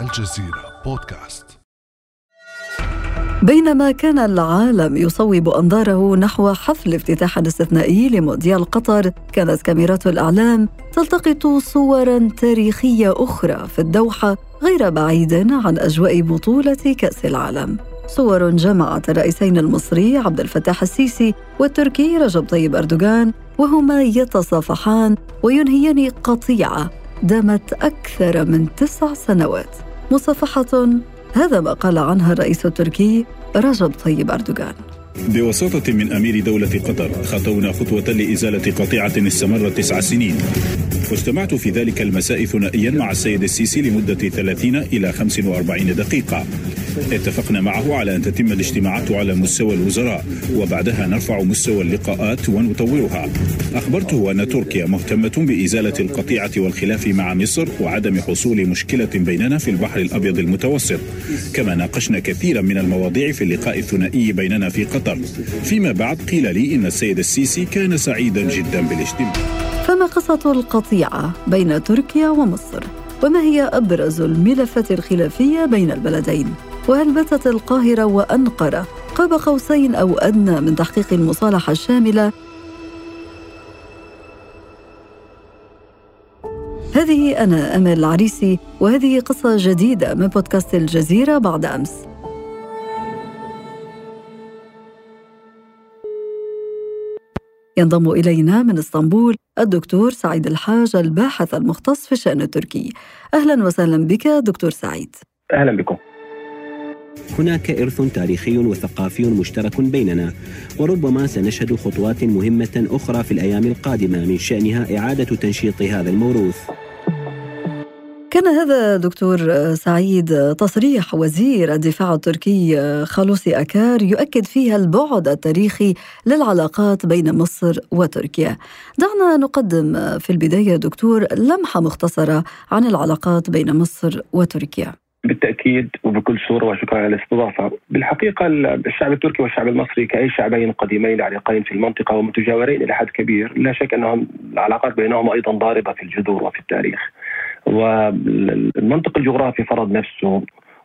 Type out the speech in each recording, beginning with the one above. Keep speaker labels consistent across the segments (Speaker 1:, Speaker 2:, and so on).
Speaker 1: الجزيرة بودكاست.
Speaker 2: بينما كان العالم يصوب أنظاره نحو حفل افتتاح استثنائي لمونديال قطر كانت كاميرات الإعلام تلتقط صورا تاريخية أخرى في الدوحة غير بعيد عن أجواء بطولة كأس العالم. صور جمعت الرئيسين المصري عبد الفتاح السيسي والتركي رجب طيب أردوغان وهما يتصافحان وينهيان قطيعة دامت أكثر من تسع سنوات. مصافحة هذا ما قال عنها الرئيس التركي رجب طيب أردوغان.
Speaker 3: بوساطة من أمير دولة قطر خطونا خطوة لإزالة قطيعة استمرت تسع سنين. واجتمعت في ذلك المساء ثنائيا مع السيد السيسي لمدة 30 إلى 45 دقيقة. اتفقنا معه على أن تتم الاجتماعات على مستوى الوزراء وبعدها نرفع مستوى اللقاءات ونطورها أخبرته أن تركيا مهتمة بإزالة القطيعة والخلاف مع مصر وعدم حصول مشكلة بيننا في البحر الأبيض المتوسط كما ناقشنا كثيرا من المواضيع في اللقاء الثنائي بيننا في قطر فيما بعد قيل لي إن السيد السيسي كان سعيدا جدا بالاجتماع
Speaker 2: فما قصة القطيعة بين تركيا ومصر؟ وما هي أبرز الملفات الخلافية بين البلدين؟ وهل باتت القاهرة وأنقرة. قاب قوسين أو أدنى من تحقيق المصالحة الشاملة؟ هذه أنا أمل العريسي وهذه قصة جديدة من بودكاست الجزيرة بعد أمس. ينضم إلينا من إسطنبول الدكتور سعيد الحاج الباحث المختص في الشأن التركي. أهلا وسهلا بك دكتور سعيد.
Speaker 4: أهلا بكم.
Speaker 5: هناك إرث تاريخي وثقافي مشترك بيننا وربما سنشهد خطوات مهمة أخرى في الأيام القادمة من شأنها إعادة تنشيط هذا الموروث.
Speaker 2: كان هذا دكتور سعيد تصريح وزير الدفاع التركي خالوسي أكار يؤكد فيها البعد التاريخي للعلاقات بين مصر وتركيا. دعنا نقدم في البداية دكتور لمحة مختصرة عن العلاقات بين مصر وتركيا.
Speaker 4: بالتأكيد وبكل صورة وشكرا على الاستضافة. بالحقيقة الشعب التركي والشعب المصري كأي شعبين قديمين عريقين في المنطقة ومتجاورين إلى حد كبير، لا شك أنهم العلاقات بينهما أيضا ضاربة في الجذور وفي التاريخ. والمنطق الجغرافي فرض نفسه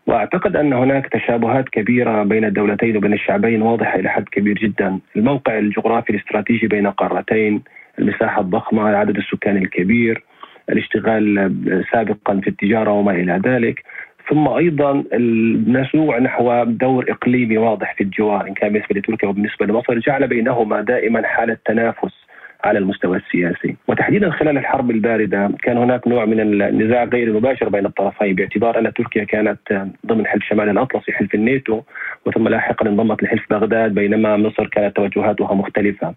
Speaker 4: وأعتقد أن هناك تشابهات كبيرة بين الدولتين وبين الشعبين واضحة إلى حد كبير جدا، الموقع الجغرافي الاستراتيجي بين قارتين، المساحة الضخمة، عدد السكان الكبير، الاشتغال سابقا في التجارة وما إلى ذلك، ثم أيضا النسوع نحو دور إقليمي واضح في الجوار إن كان بالنسبة لتركيا وبالنسبه لمصر جعل بينهما دائما حالة تنافس على المستوى السياسي. وتحديدا خلال الحرب الباردة كان هناك نوع من النزاع غير المباشر بين الطرفين باعتبار أن تركيا كانت ضمن حلف شمال الاطلسي حلف الناتو وثم لاحقا انضمت لحلف بغداد بينما مصر كانت توجهاتها مختلفة.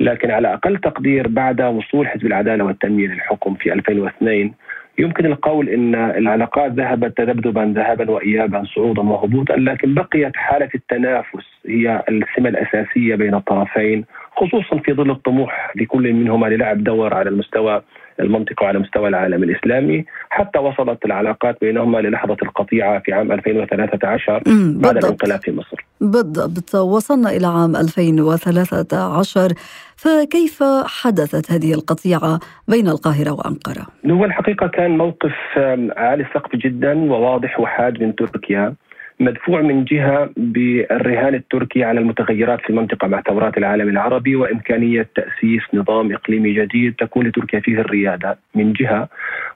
Speaker 4: لكن على أقل تقدير بعد وصول حزب العدالة والتنميه للحكم في 2002 يمكن القول إن العلاقات ذهبت تذبذبا ذهابا وايابا صعودا وهبوطا لكن بقيت حالة التنافس هي السمة الأساسية بين الطرفين خصوصا في ظل الطموح لكل منهما للعب دور على المستوى المنطقة وعلى مستوى العالم الإسلامي حتى وصلت العلاقات بينهما للحظة القطيعة في عام 2013 بعد الانقلاب في مصر.
Speaker 2: بالضبط. وصلنا إلى عام 2013 فكيف حدثت هذه القطيعة بين القاهرة وأنقرة؟
Speaker 4: هو الحقيقة كان موقف عالي السقف جدا وواضح وحاد من تركيا. مدفوع من جهة بالرهان التركي على المتغيرات في المنطقة مع ثورات العالم العربي وإمكانية تأسيس نظام إقليمي جديد تكون لتركيا فيه الريادة من جهة.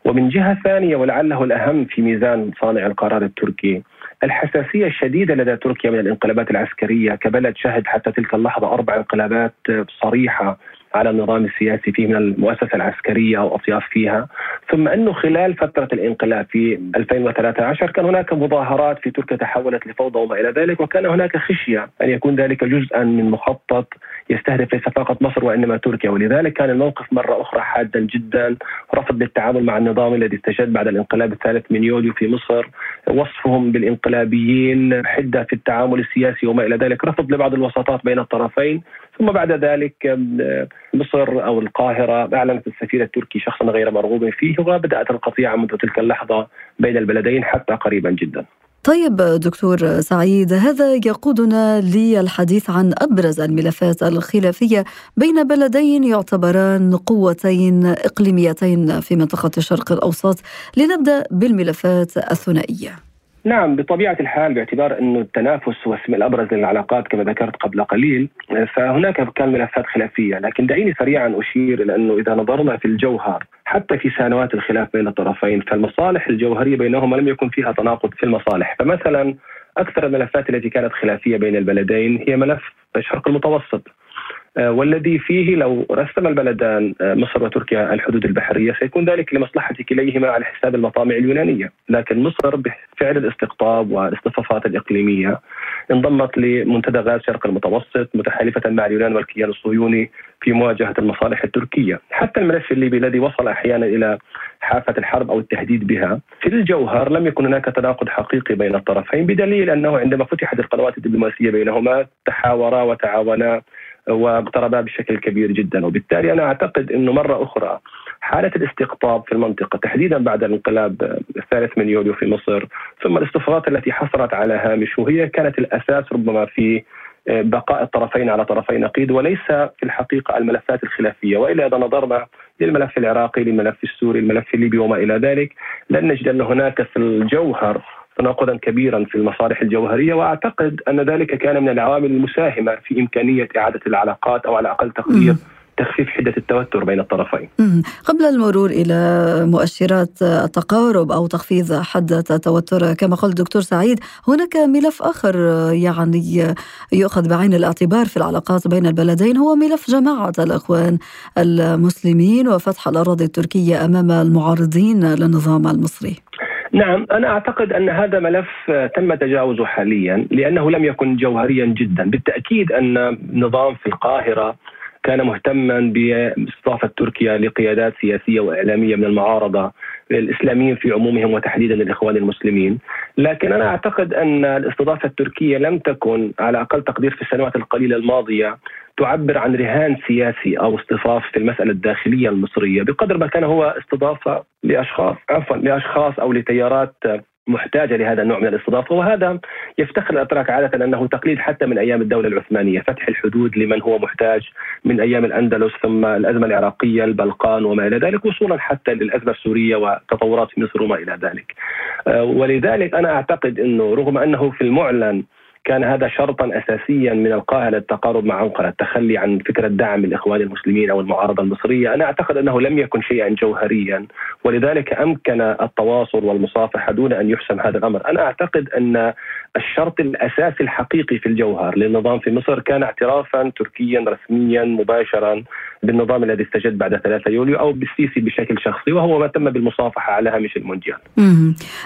Speaker 4: ومن جهة ثانية ولعله الأهم في ميزان صانع القرار التركي الحساسية الشديدة لدى تركيا من الانقلابات العسكرية كبلد شهد حتى تلك اللحظة أربع انقلابات صريحة على النظام السياسي فيه من المؤسسة العسكرية أو اطياف فيها، ثم أنه خلال فترة الانقلاب في 2013 كان هناك مظاهرات في تركيا تحولت لفوضى وما إلى ذلك وكان هناك خشية أن يكون ذلك جزءا من مخطط يستهدف ليس فقط مصر وإنما تركيا. ولذلك كان الموقف مرة أخرى حادا جدا رفض للتعامل مع النظام الذي استجد بعد الانقلاب الثالث من يوليو في مصر. وصفهم بالانقلابيين حدة في التعامل السياسي وما إلى ذلك. رفض لبعض الوساطات بين الطرفين. ثم بعد ذلك مصر أو القاهرة أعلنت السفير التركي شخصا غير مرغوب فيه وبدأت القطيعة منذ تلك اللحظة بين البلدين حتى قريبا جدا.
Speaker 2: طيب دكتور سعيد هذا يقودنا للحديث عن أبرز الملفات الخلافية بين بلدين يعتبران قوتين إقليميتين في منطقة الشرق الاوسط لنبدأ بالملفات الثنائية.
Speaker 4: نعم بطبيعة الحال باعتبار أن التنافس هو اسم الأبرز للعلاقات كما ذكرت قبل قليل فهناك كان ملفات خلافية لكن دعيني سريعا أشير إلى أنه إذا نظرنا في الجوهر حتى في سنوات الخلاف بين الطرفين فالمصالح الجوهرية بينهما لم يكن فيها تناقض في المصالح فمثلا أكثر الملفات التي كانت خلافية بين البلدين هي ملف الشرق المتوسط. والذي فيه لو رسم البلدان آه، مصر وتركيا الحدود البحرية سيكون ذلك لمصلحة كليهما على حساب المطامع اليونانية، لكن مصر بفعل الاستقطاب والاصطفافات الإقليمية انضمت لمنتدى غاز شرق المتوسط متحالفة مع اليونان والكيان الصهيوني في مواجهة المصالح التركية، حتى الملف الليبي الذي وصل أحيانا إلى حافة الحرب أو التهديد بها، في الجوهر لم يكن هناك تناقض حقيقي بين الطرفين بدليل أنه عندما فتحت القنوات الدبلوماسية بينهما تحاورا وتعاونا واقتربا بشكل كبير جدا. وبالتالي أنا أعتقد إنه مرة أخرى حالة الاستقطاب في المنطقة تحديدا بعد الانقلاب الثالث من يوليو في مصر ثم الاستفاضات التي حصلت على هامش وهي كانت الأساس ربما في بقاء الطرفين على طرفي نقيض وليس في الحقيقة الملفات الخلافية. والا اذا نظرنا للملف العراقي للملف السوري الملف الليبي وما إلى ذلك. لن نجد أن هناك في الجوهر تناقضا كبيرا في المصالح الجوهرية وأعتقد أن ذلك كان من العوامل المساهمة في إمكانية إعادة العلاقات أو على أقل تقدير تخفيف حدة التوتر بين الطرفين.
Speaker 2: قبل المرور إلى مؤشرات التقارب أو تخفيض حدة التوتر كما قال الدكتور سعيد، هناك ملف آخر يعني يؤخذ بعين الاعتبار في العلاقات بين البلدين هو ملف جماعة الإخوان المسلمين وفتح الأراضي التركية أمام المعارضين للنظام المصري.
Speaker 4: نعم أنا أعتقد أن هذا ملف تم تجاوزه حاليا لأنه لم يكن جوهريا جدا. بالتأكيد أن نظام في القاهرة كان مهتما باستضافة تركيا لقيادات سياسية وإعلامية من المعارضة الإسلاميين في عمومهم وتحديدا الإخوان المسلمين. لكن أنا أعتقد أن الاستضافة التركية لم تكن على أقل تقدير في السنوات القليلة الماضية تعبر عن رهان سياسي أو اصطفاف في المسألة الداخلية المصرية بقدر ما كان هو استضافة لأشخاص عفوا لأشخاص أو لتيارات محتاجة لهذا النوع من الاستضافة وهذا يفتخر الأتراك عادة أنه تقليد حتى من أيام الدولة العثمانية، فتح الحدود لمن هو محتاج من أيام الأندلس ثم الأزمة العراقية، البلقان وما إلى ذلك وصولا حتى للأزمة السورية وتطورات مصر وما إلى ذلك. آه، ولذلك أنا أعتقد إنه رغم أنه في المعلن كان هذا شرطا اساسيا من القاهره للتقارب مع أنقرة، التخلي عن فكرة دعم الإخوان المسلمين أو المعارضة المصرية، أنا أعتقد أنه لم يكن شيئا جوهريا. ولذلك أمكن التواصل والمصافحة دون أن يحسم هذا الأمر، أنا أعتقد أن الشرط الأساسي الحقيقي في الجوهر للنظام في مصر كان اعترافا تركيا رسميا مباشرا بالنظام الذي استجد بعد 3 يوليو أو بالسيسي بشكل شخصي وهو ما تم بالمصافحة على هامش المونديال.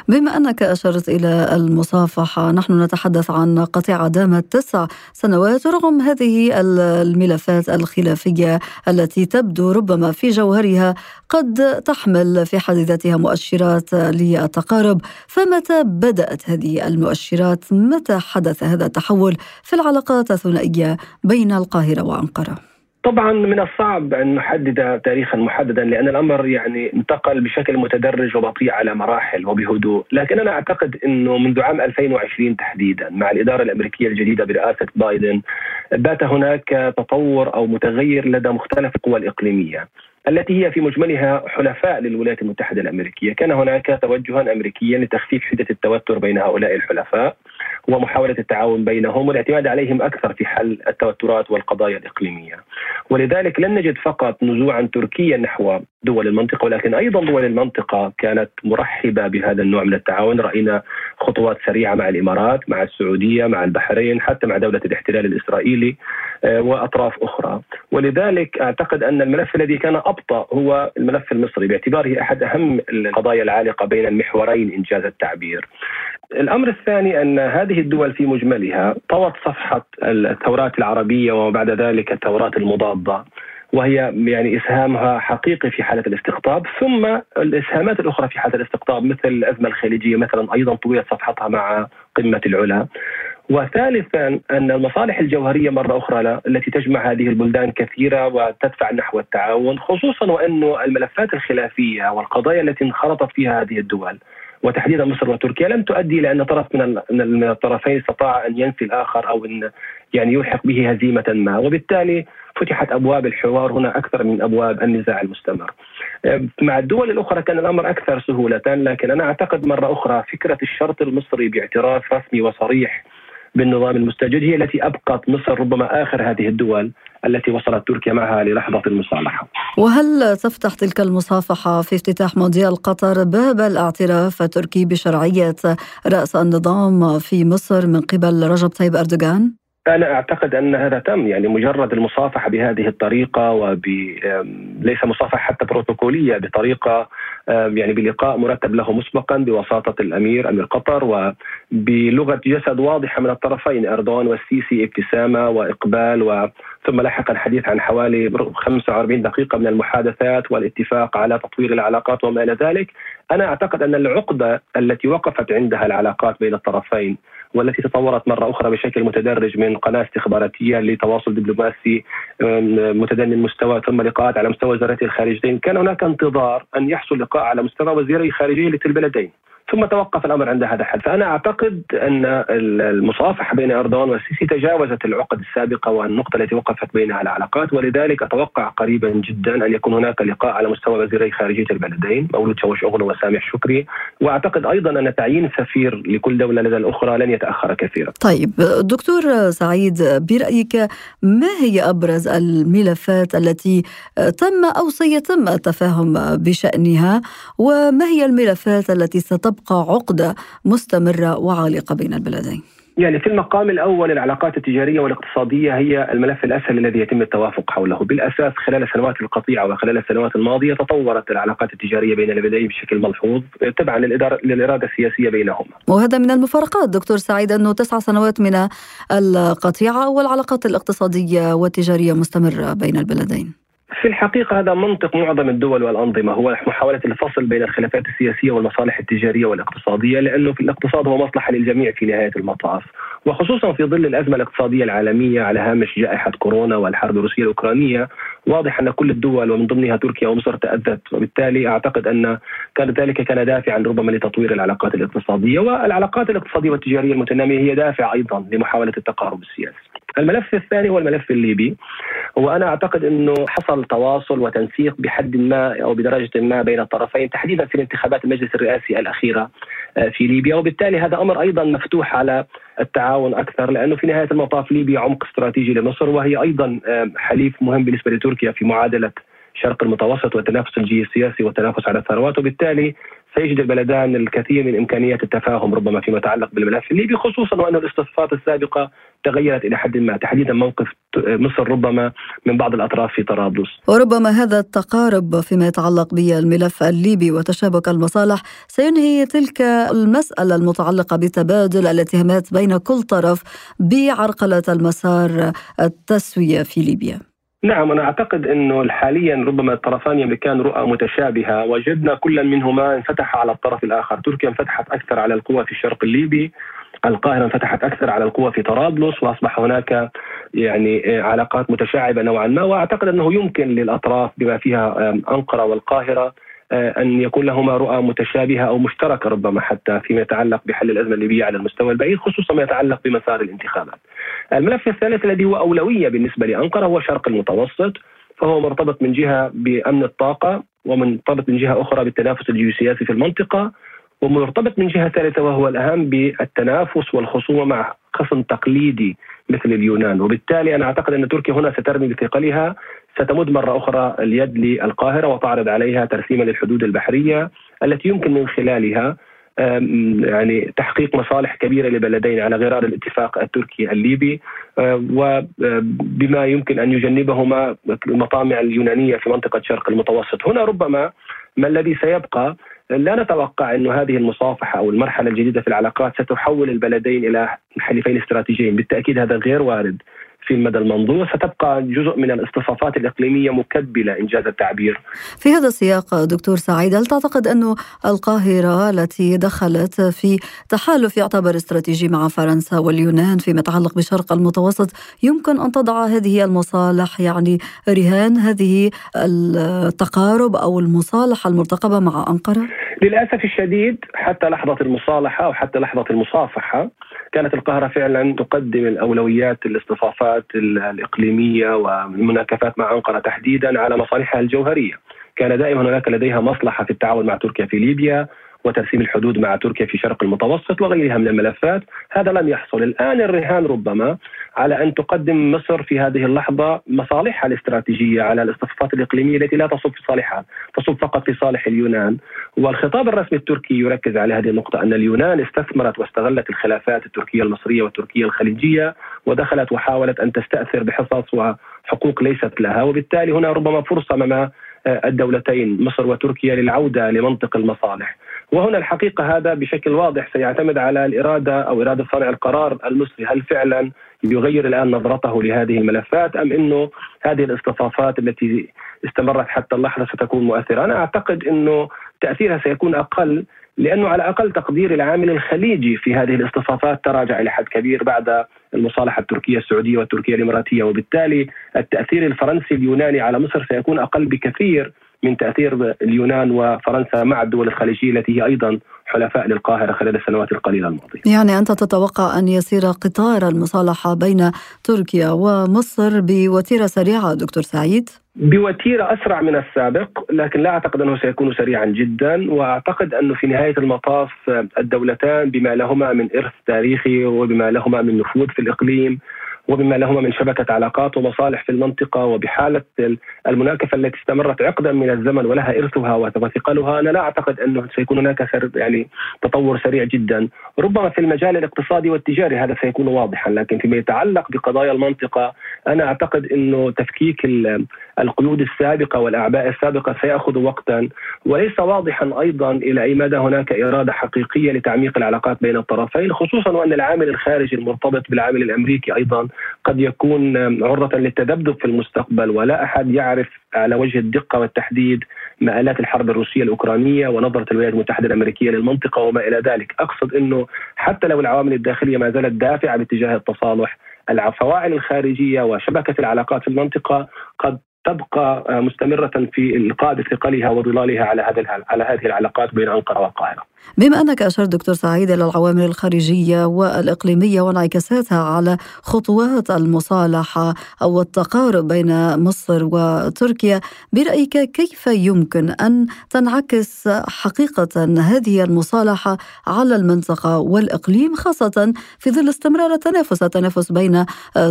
Speaker 2: بما أنك أشرت إلى المصافحة نحن نتحدث عن قطيعة دامت تسع سنوات رغم هذه الملفات الخلافية التي تبدو ربما في جوهرها قد تحمل في حد ذاتها مؤشرات للتقارب. فمتى بدأت هذه المؤشرات؟ متى حدث هذا التحول في العلاقات الثنائية بين القاهرة وأنقرة
Speaker 4: طبعا من الصعب أن نحدد تاريخا محددا لأن الأمر يعني انتقل بشكل متدرج وبطيء على مراحل وبهدوء، لكن أنا أعتقد إنه منذ عام 2020 تحديدا مع الإدارة الأمريكية الجديدة برئاسة بايدن بات هناك تطور أو متغير لدى مختلف القوى الإقليمية. التي هي في مجملها حلفاء للولايات المتحدة الأمريكية، كان هناك توجها امريكيا لتخفيف حدة التوتر بين هؤلاء الحلفاء ومحاولة التعاون بينهم والاعتماد عليهم أكثر في حل التوترات والقضايا الإقليمية. ولذلك لن نجد فقط نزوعا تركيا نحو دول المنطقة ولكن أيضا دول المنطقة كانت مرحبة بهذا النوع من التعاون، رأينا خطوات سريعة مع الإمارات، مع السعودية، مع البحرين، حتى مع دولة الاحتلال الإسرائيلي آه، وأطراف أخرى، ولذلك أعتقد أن الملف الذي كان أبطأ هو الملف المصري باعتباره أحد أهم القضايا العالقة بين المحورين إنجاز التعبير. الأمر الثاني أن هذه الدول في مجملها طوت صفحة الثورات العربية وما بعد ذلك الثورات المضادة وهي يعني إسهامها حقيقي في حالة الاستقطاب ثم الإسهامات الأخرى في حالة الاستقطاب مثل الأزمة الخليجية مثلا أيضا طويت صفحتها مع قمة العلا. وثالثا أن المصالح الجوهرية مرة أخرى التي تجمع هذه البلدان كثيرة وتدفع نحو التعاون خصوصا وانه الملفات الخلافية والقضايا التي انخرطت فيها هذه الدول. وتحديدا مصر وتركيا لم تؤدي إلى أن طرف من من الطرفين استطاع أن ينفي الآخر أو إن يعني يلحق به هزيمة ما وبالتالي فتحت أبواب الحوار هنا أكثر من أبواب النزاع المستمر. مع الدول الأخرى كان الأمر أكثر سهولة لكن أنا أعتقد مرة أخرى فكرة الشرط المصري باعتراف رسمي وصريح بالنظام المستجد هي التي أبقت مصر ربما آخر هذه الدول التي وصلت تركيا معها للحظة المصالحة.
Speaker 2: وهل تفتح تلك المصافحة في افتتاح مونديال قطر باب الاعتراف التركي بشرعية رأس النظام في مصر من قبل رجب طيب أردوغان؟
Speaker 4: أنا أعتقد أن هذا تم يعني مجرد المصافحة بهذه الطريقة وب ليس مصافحة حتى بروتوكولية بطريقة يعني بلقاء مرتب له مسبقا بوساطه الأمير أمير قطر وبلغة جسد واضحة من الطرفين أردوغان والسيسي ابتسامة وإقبال و ثم لاحقا الحديث عن حوالي 45 دقيقة من المحادثات والاتفاق على تطوير العلاقات وما إلى ذلك. أنا أعتقد أن العقدة التي وقفت عندها العلاقات بين الطرفين والتي تطورت مرة أخرى بشكل متدرج من قناة استخباراتية لتواصل دبلوماسي متدني المستوى ثم لقاءات على مستوى وزارتي الخارجيتين كان هناك انتظار أن يحصل لقاء على مستوى وزيري الخارجية للبلدين ثم توقف الأمر عند هذا الحد، فأنا أعتقد أن المصافحة بين إردوغان والسيسي تجاوزت العقد السابقة والنقطة التي وقفت بينها العلاقات ولذلك أتوقع قريبا جدا أن يكون هناك لقاء على مستوى وزيري خارجية البلدين مولود شاوش أغلو وسامح شكري، وأعتقد أيضا أن تعيين سفير لكل دولة لدى الأخرى لن يتأخر كثيرا.
Speaker 2: طيب دكتور سعيد برأيك ما هي أبرز الملفات التي تم أو سيتم التفاهم بشأنها؟ وما هي الملفات التي ستبقى تبقى عقدة مستمرة وعالقة بين البلدين؟
Speaker 4: يعني في المقام الأول العلاقات التجارية والاقتصادية هي الملف الأسهل الذي يتم التوافق حوله، بالأساس خلال السنوات القطيعة وخلال السنوات الماضية تطورت العلاقات التجارية بين البلدين بشكل ملحوظ تبعا للإرادة السياسية بينهما.
Speaker 2: وهذا من المفارقات دكتور سعيد أنه تسع سنوات من القطيعة والعلاقات الاقتصادية والتجارية مستمرة بين البلدين.
Speaker 4: في الحقيقة هذا منطق معظم الدول والأنظمة هو محاولة الفصل بين الخلافات السياسية والمصالح التجارية والاقتصادية لأنه في الاقتصاد هو مصلحة للجميع في نهاية المطاف. وخصوصا في ظل الأزمة الاقتصادية العالمية على هامش جائحة كورونا والحرب الروسية الأوكرانية واضح أن كل الدول ومن ضمنها تركيا ومصر تأذت. وبالتالي أعتقد أن كان ذلك كان دافعا ربما لتطوير العلاقات الاقتصادية. والعلاقات الاقتصادية والتجارية المتنامية هي دافع أيضا لمحاولة التقارب السياسي. الملف الثاني هو الملف الليبي. وأنا أعتقد إنه حصل تواصل وتنسيق بحد ما أو بدرجة ما بين الطرفين تحديدا في الانتخابات المجلس الرئاسي الأخيرة آه، في ليبيا. وبالتالي هذا أمر أيضا مفتوح على التعاون أكثر لأنه في نهاية المطاف ليبيا عمق استراتيجي لمصر وهي أيضا آه، حليف مهم بالنسبة لتركيا في معادلة الشرق المتوسط والتنافس الجيوسياسي والتنافس على الثروات وبالتالي سيجد البلدان الكثير من إمكانيات التفاهم ربما فيما يتعلق بالملف الليبي خصوصا وأن الاصطفافات السابقة تغيرت إلى حد ما تحديدا موقف مصر ربما من بعض الأطراف في طرابلس.
Speaker 2: وربما هذا التقارب فيما يتعلق بالملف الليبي وتشابك المصالح سينهي تلك المسألة المتعلقة بتبادل الاتهامات بين كل طرف بعرقلة المسار التسوية في ليبيا.
Speaker 4: نعم أنا أعتقد إنه حاليا ربما الطرفان يملكان رؤى متشابهة. وجدنا كل منهما انفتح على الطرف الآخر، تركيا انفتحت أكثر على القوى في الشرق الليبي، القاهرة انفتحت أكثر على القوى في طرابلس. وأصبح هناك يعني علاقات متشعبة نوعا ما. وأعتقد إنه يمكن للأطراف بما فيها أنقرة والقاهرة آه، أن يكون لهما رؤى متشابهة أو مشتركة ربما حتى فيما يتعلق بحل الأزمة الليبية على المستوى البعيد خصوصا ما يتعلق بمسار الانتخابات. الملف الثالث الذي هو أولوية بالنسبة لأنقرة هو الشرق المتوسط فهو مرتبط من جهة بأمن الطاقة ومرتبط من جهة أخرى بالتنافس الجيوسياسي في المنطقة ومرتبط من جهة ثالثة وهو الأهم بالتنافس والخصومة مع خصم تقليدي مثل اليونان وبالتالي أنا أعتقد أن تركيا هنا سترمي بثقلها ستمد مرة أخرى اليد للقاهرة وتعرض عليها ترسيما للحدود البحرية التي يمكن من خلالها يعني تحقيق مصالح كبيرة لبلدين على غرار الاتفاق التركي الليبي وبما يمكن أن يجنبهما المطامع اليونانية في منطقة شرق المتوسط، هنا ربما ما الذي سيبقى؟ لا نتوقع أن هذه المصافحة أو المرحلة الجديدة في العلاقات ستحول البلدين إلى حليفين استراتيجيين. بالتأكيد هذا غير وارد. في المدى المنظور ستبقى جزء من الاصطفافات الإقليمية مكبلة إنجاز التعبير
Speaker 2: في هذا السياق دكتور سعيد هل تعتقد أن القاهرة التي دخلت في تحالف يعتبر استراتيجي مع فرنسا واليونان فيما يتعلق بشرق المتوسط يمكن أن تضع هذه المصالح يعني رهان هذه التقارب أو المصالحة المرتقبة مع أنقرة؟
Speaker 4: للأسف الشديد حتى لحظة المصالحة أو حتى لحظة المصافحة كانت القاهرة فعلا تقدم الأولويات الاصطفافات الإقليمية والمناكفات مع أنقرة تحديدا على مصالحها الجوهرية. كان دائما هناك لديها مصلحة في التعاون مع تركيا في ليبيا وترسيم الحدود مع تركيا في شرق المتوسط وغيرها من الملفات. هذا لم يحصل. الآن الرهان ربما على أن تقدم مصر في هذه اللحظة مصالحها الاستراتيجية على الاصطفافات الإقليمية التي لا تصب في صالحها. تصب فقط في صالح اليونان. والخطاب الرسمي التركي يركز على هذه النقطة أن اليونان استثمرت واستغلت الخلافات التركية المصرية والتركية الخليجية ودخلت وحاولت أن تستأثر بحصص وحقوق ليست لها. وبالتالي هنا ربما فرصة أمام الدولتين مصر وتركيا للعودة لمنطق المصالح. وهنا الحقيقة هذا بشكل واضح سيعتمد على الإرادة أو إرادة صانع القرار المصري. هل فعلا يغير الآن نظرته لهذه الملفات أم أنه هذه الاصطفافات التي استمرت حتى اللحظة ستكون مؤثرة؟ أنا أعتقد أنه تأثيرها سيكون أقل لأنه على أقل تقدير العامل الخليجي في هذه الاصطفافات تراجع إلى حد كبير بعد المصالحة التركية السعودية والتركية الإماراتية وبالتالي التأثير الفرنسي اليوناني على مصر سيكون أقل بكثير من تأثير اليونان وفرنسا مع الدول الخليجية التي هي أيضا حلفاء للقاهرة خلال السنوات القليلة الماضية.
Speaker 2: يعني أنت تتوقع أن يسير قطار المصالحة بين تركيا ومصر بوتيرة سريعة دكتور سعيد؟
Speaker 4: بوتيرة أسرع من السابق لكن لا أعتقد أنه سيكون سريعا جدا وأعتقد أنه في نهاية المطاف الدولتان بما لهما من إرث تاريخي وبما لهما من نفوذ في الإقليم وبما لهما من شبكة علاقات ومصالح في المنطقة وبحالة المناكفة التي استمرت عقدا من الزمن ولها إرثها وثقلها أنا لا أعتقد أنه سيكون هناك يعني تطور سريع جدا. ربما في المجال الاقتصادي والتجاري هذا سيكون واضحا لكن فيما يتعلق بقضايا المنطقة أنا أعتقد أنه تفكيك القيود السابقة والأعباء السابقة سيأخذ وقتا. وليس واضحا أيضا إلى أي مدى هناك إرادة حقيقية لتعميق العلاقات بين الطرفين خصوصا وأن العامل الخارجي المرتبط بالعامل الأمريكي أيضا قد يكون عرضة للتذبذب في المستقبل ولا أحد يعرف على وجه الدقة والتحديد مآلات الحرب الروسية الأوكرانية ونظرة الولايات المتحدة الأمريكية للمنطقة وما إلى ذلك أقصد أنه حتى لو العوامل الداخلية ما زالت دافعة باتجاه التصالح الفواعل الخارجية وشبكة العلاقات في المنطقة قد تبقى مستمرة في إلقاء بثقلها وظلالها على هذه العلاقات بين أنقرة والقاهرة.
Speaker 2: بما أنك أشرت دكتور سعيد إلى العوامل الخارجية والإقليمية وانعكاساتها على خطوات المصالحة أو التقارب بين مصر وتركيا برأيك كيف يمكن أن تنعكس حقيقة هذه المصالحة على المنطقة والإقليم خاصة في ظل استمرار التنافس التنافس بين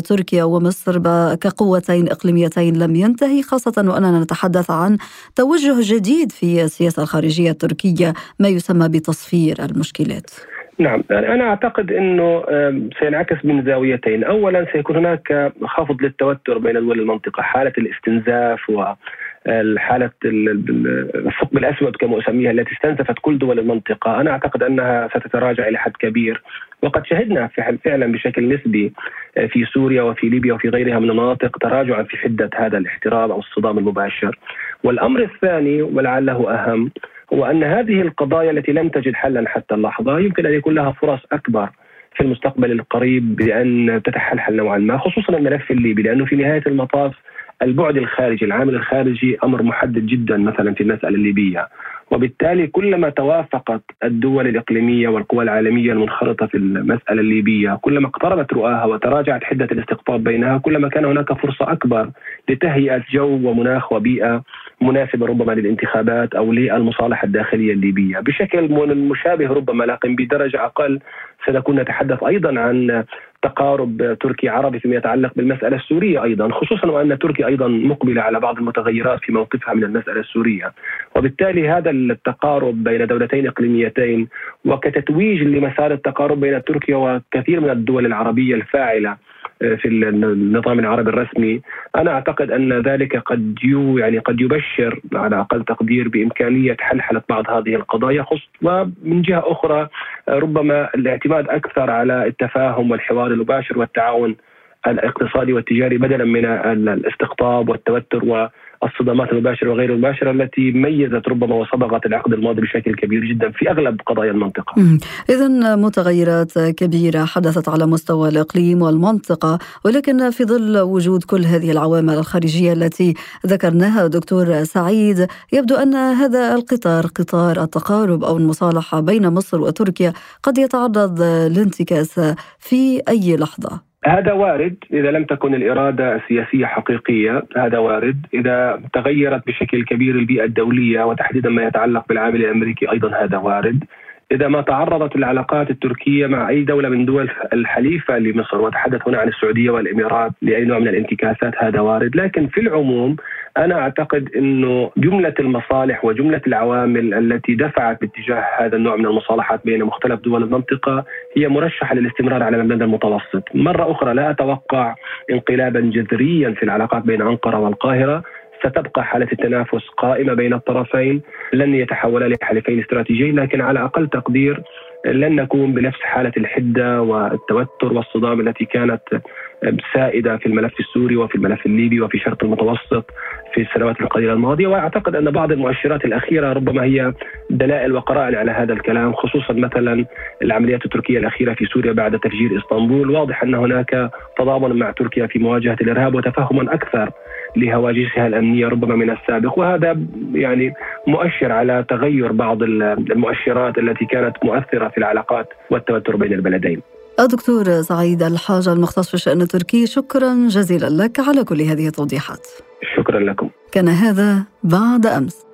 Speaker 2: تركيا ومصر كقوتين إقليميتين لم ينتهي خاصة وأننا نتحدث عن توجه جديد في السياسة الخارجية التركية ما يسمى بتصفير المشكلات؟
Speaker 4: نعم أنا أعتقد أنه سينعكس من زاويتين. أولا سيكون هناك خفض للتوتر بين دول المنطقة حالة الاستنزاف و الحالة الثقب الأسود كما أسميها التي استنزفت كل دول المنطقة. أنا أعتقد أنها ستتراجع إلى حد كبير. وقد شهدنا فعلا بشكل نسبي في سوريا وفي ليبيا وفي غيرها من المناطق تراجعا في حدة هذا الاحترام أو الصدام المباشر. والأمر الثاني ولعله أهم هو أن هذه القضايا التي لم تجد حلا حتى اللحظة يمكن أن يكون لها فرص أكبر في المستقبل القريب بأن تتحلحل نوعا ما خصوصا الملف الليبي لأنه في نهاية المطاف البعد الخارجي العامل الخارجي أمر محدد جدا مثلا في المسألة الليبية. وبالتالي كلما توافقت الدول الإقليمية والقوى العالمية المنخرطة في المسألة الليبية كلما اقتربت رؤاها وتراجعت حدة الاستقطاب بينها كلما كان هناك فرصة أكبر لتهيئة جو ومناخ وبيئة مناسبة ربما للانتخابات أو للمصالحة الداخلية الليبية. بشكل مشابه ربما لكن بدرجة أقل سنكون نتحدث أيضا عن تقارب تركي عربي فيما يتعلق بالمسألة السورية أيضا خصوصا وأن تركيا أيضا مقبلة على بعض المتغيرات في موقفها من المسألة السورية. وبالتالي هذا التقارب بين دولتين إقليميتين وكتتويج لمسار التقارب بين تركيا وكثير من الدول العربية الفاعلة في النظام العربي الرسمي. أنا أعتقد أن ذلك قد يو يعني قد يبشر على أقل تقدير بإمكانية حلحلة بعض هذه القضايا ومن جهة أخرى ربما الاعتماد أكثر على التفاهم والحوار المباشر والتعاون الاقتصادي والتجاري بدلا من الاستقطاب والتوتر الصدمات المباشرة وغير المباشرة التي ميزت ربما وصبغت العقد الماضي بشكل كبير جدا في أغلب قضايا المنطقة.
Speaker 2: اذا متغيرات كبيرة حدثت على مستوى الإقليم والمنطقة ولكن في ظل وجود كل هذه العوامل الخارجية التي ذكرناها دكتور سعيد يبدو أن هذا القطار قطار التقارب أو المصالحة بين مصر وتركيا قد يتعرض لانتكاس في أي لحظة.
Speaker 4: هذا وارد إذا لم تكن الإرادة السياسية حقيقية هذا وارد. إذا تغيرت بشكل كبير البيئة الدولية وتحديدا ما يتعلق بالعامل الأمريكي أيضا هذا وارد. إذا ما تعرضت العلاقات التركية مع أي دولة من دول الحليفة لمصر وتحدث هنا عن السعودية والإمارات لأي نوع من الانتكاسات هذا وارد. لكن في العموم أنا أعتقد إنه جملة المصالح وجملة العوامل التي دفعت باتجاه هذا النوع من المصالحات بين مختلف دول المنطقة هي مرشحة للاستمرار على المدى المتوسط، مرة أخرى لا أتوقع انقلابا جذريا في العلاقات بين أنقرة والقاهرة، ستبقى حالة التنافس قائمة بين الطرفين لن يتحولا لحليفين استراتيجيين لكن على أقل تقدير لن نكون بنفس حالة الحدة والتوتر والصدام التي كانت سائدة في الملف السوري وفي الملف الليبي وفي شرق المتوسط في السنوات القليلة الماضية. وأعتقد أن بعض المؤشرات الأخيرة ربما هي دلائل وقرائن على هذا الكلام خصوصا مثلا العمليات التركية الأخيرة في سوريا بعد تفجير إسطنبول. واضح أن هناك تضامن مع تركيا في مواجهة الإرهاب وتفهم أكثر لهواجسها الأمنية ربما من السابق. وهذا يعني مؤشر على تغير بعض المؤشرات التي كانت مؤثرة في العلاقات والتوتر بين البلدين.
Speaker 2: الدكتور سعيد الحاجة المختص في الشأن التركي شكرا جزيلا لك على كل هذه التوضيحات.
Speaker 4: شكرا لكم.
Speaker 2: كان هذا بعد أمس.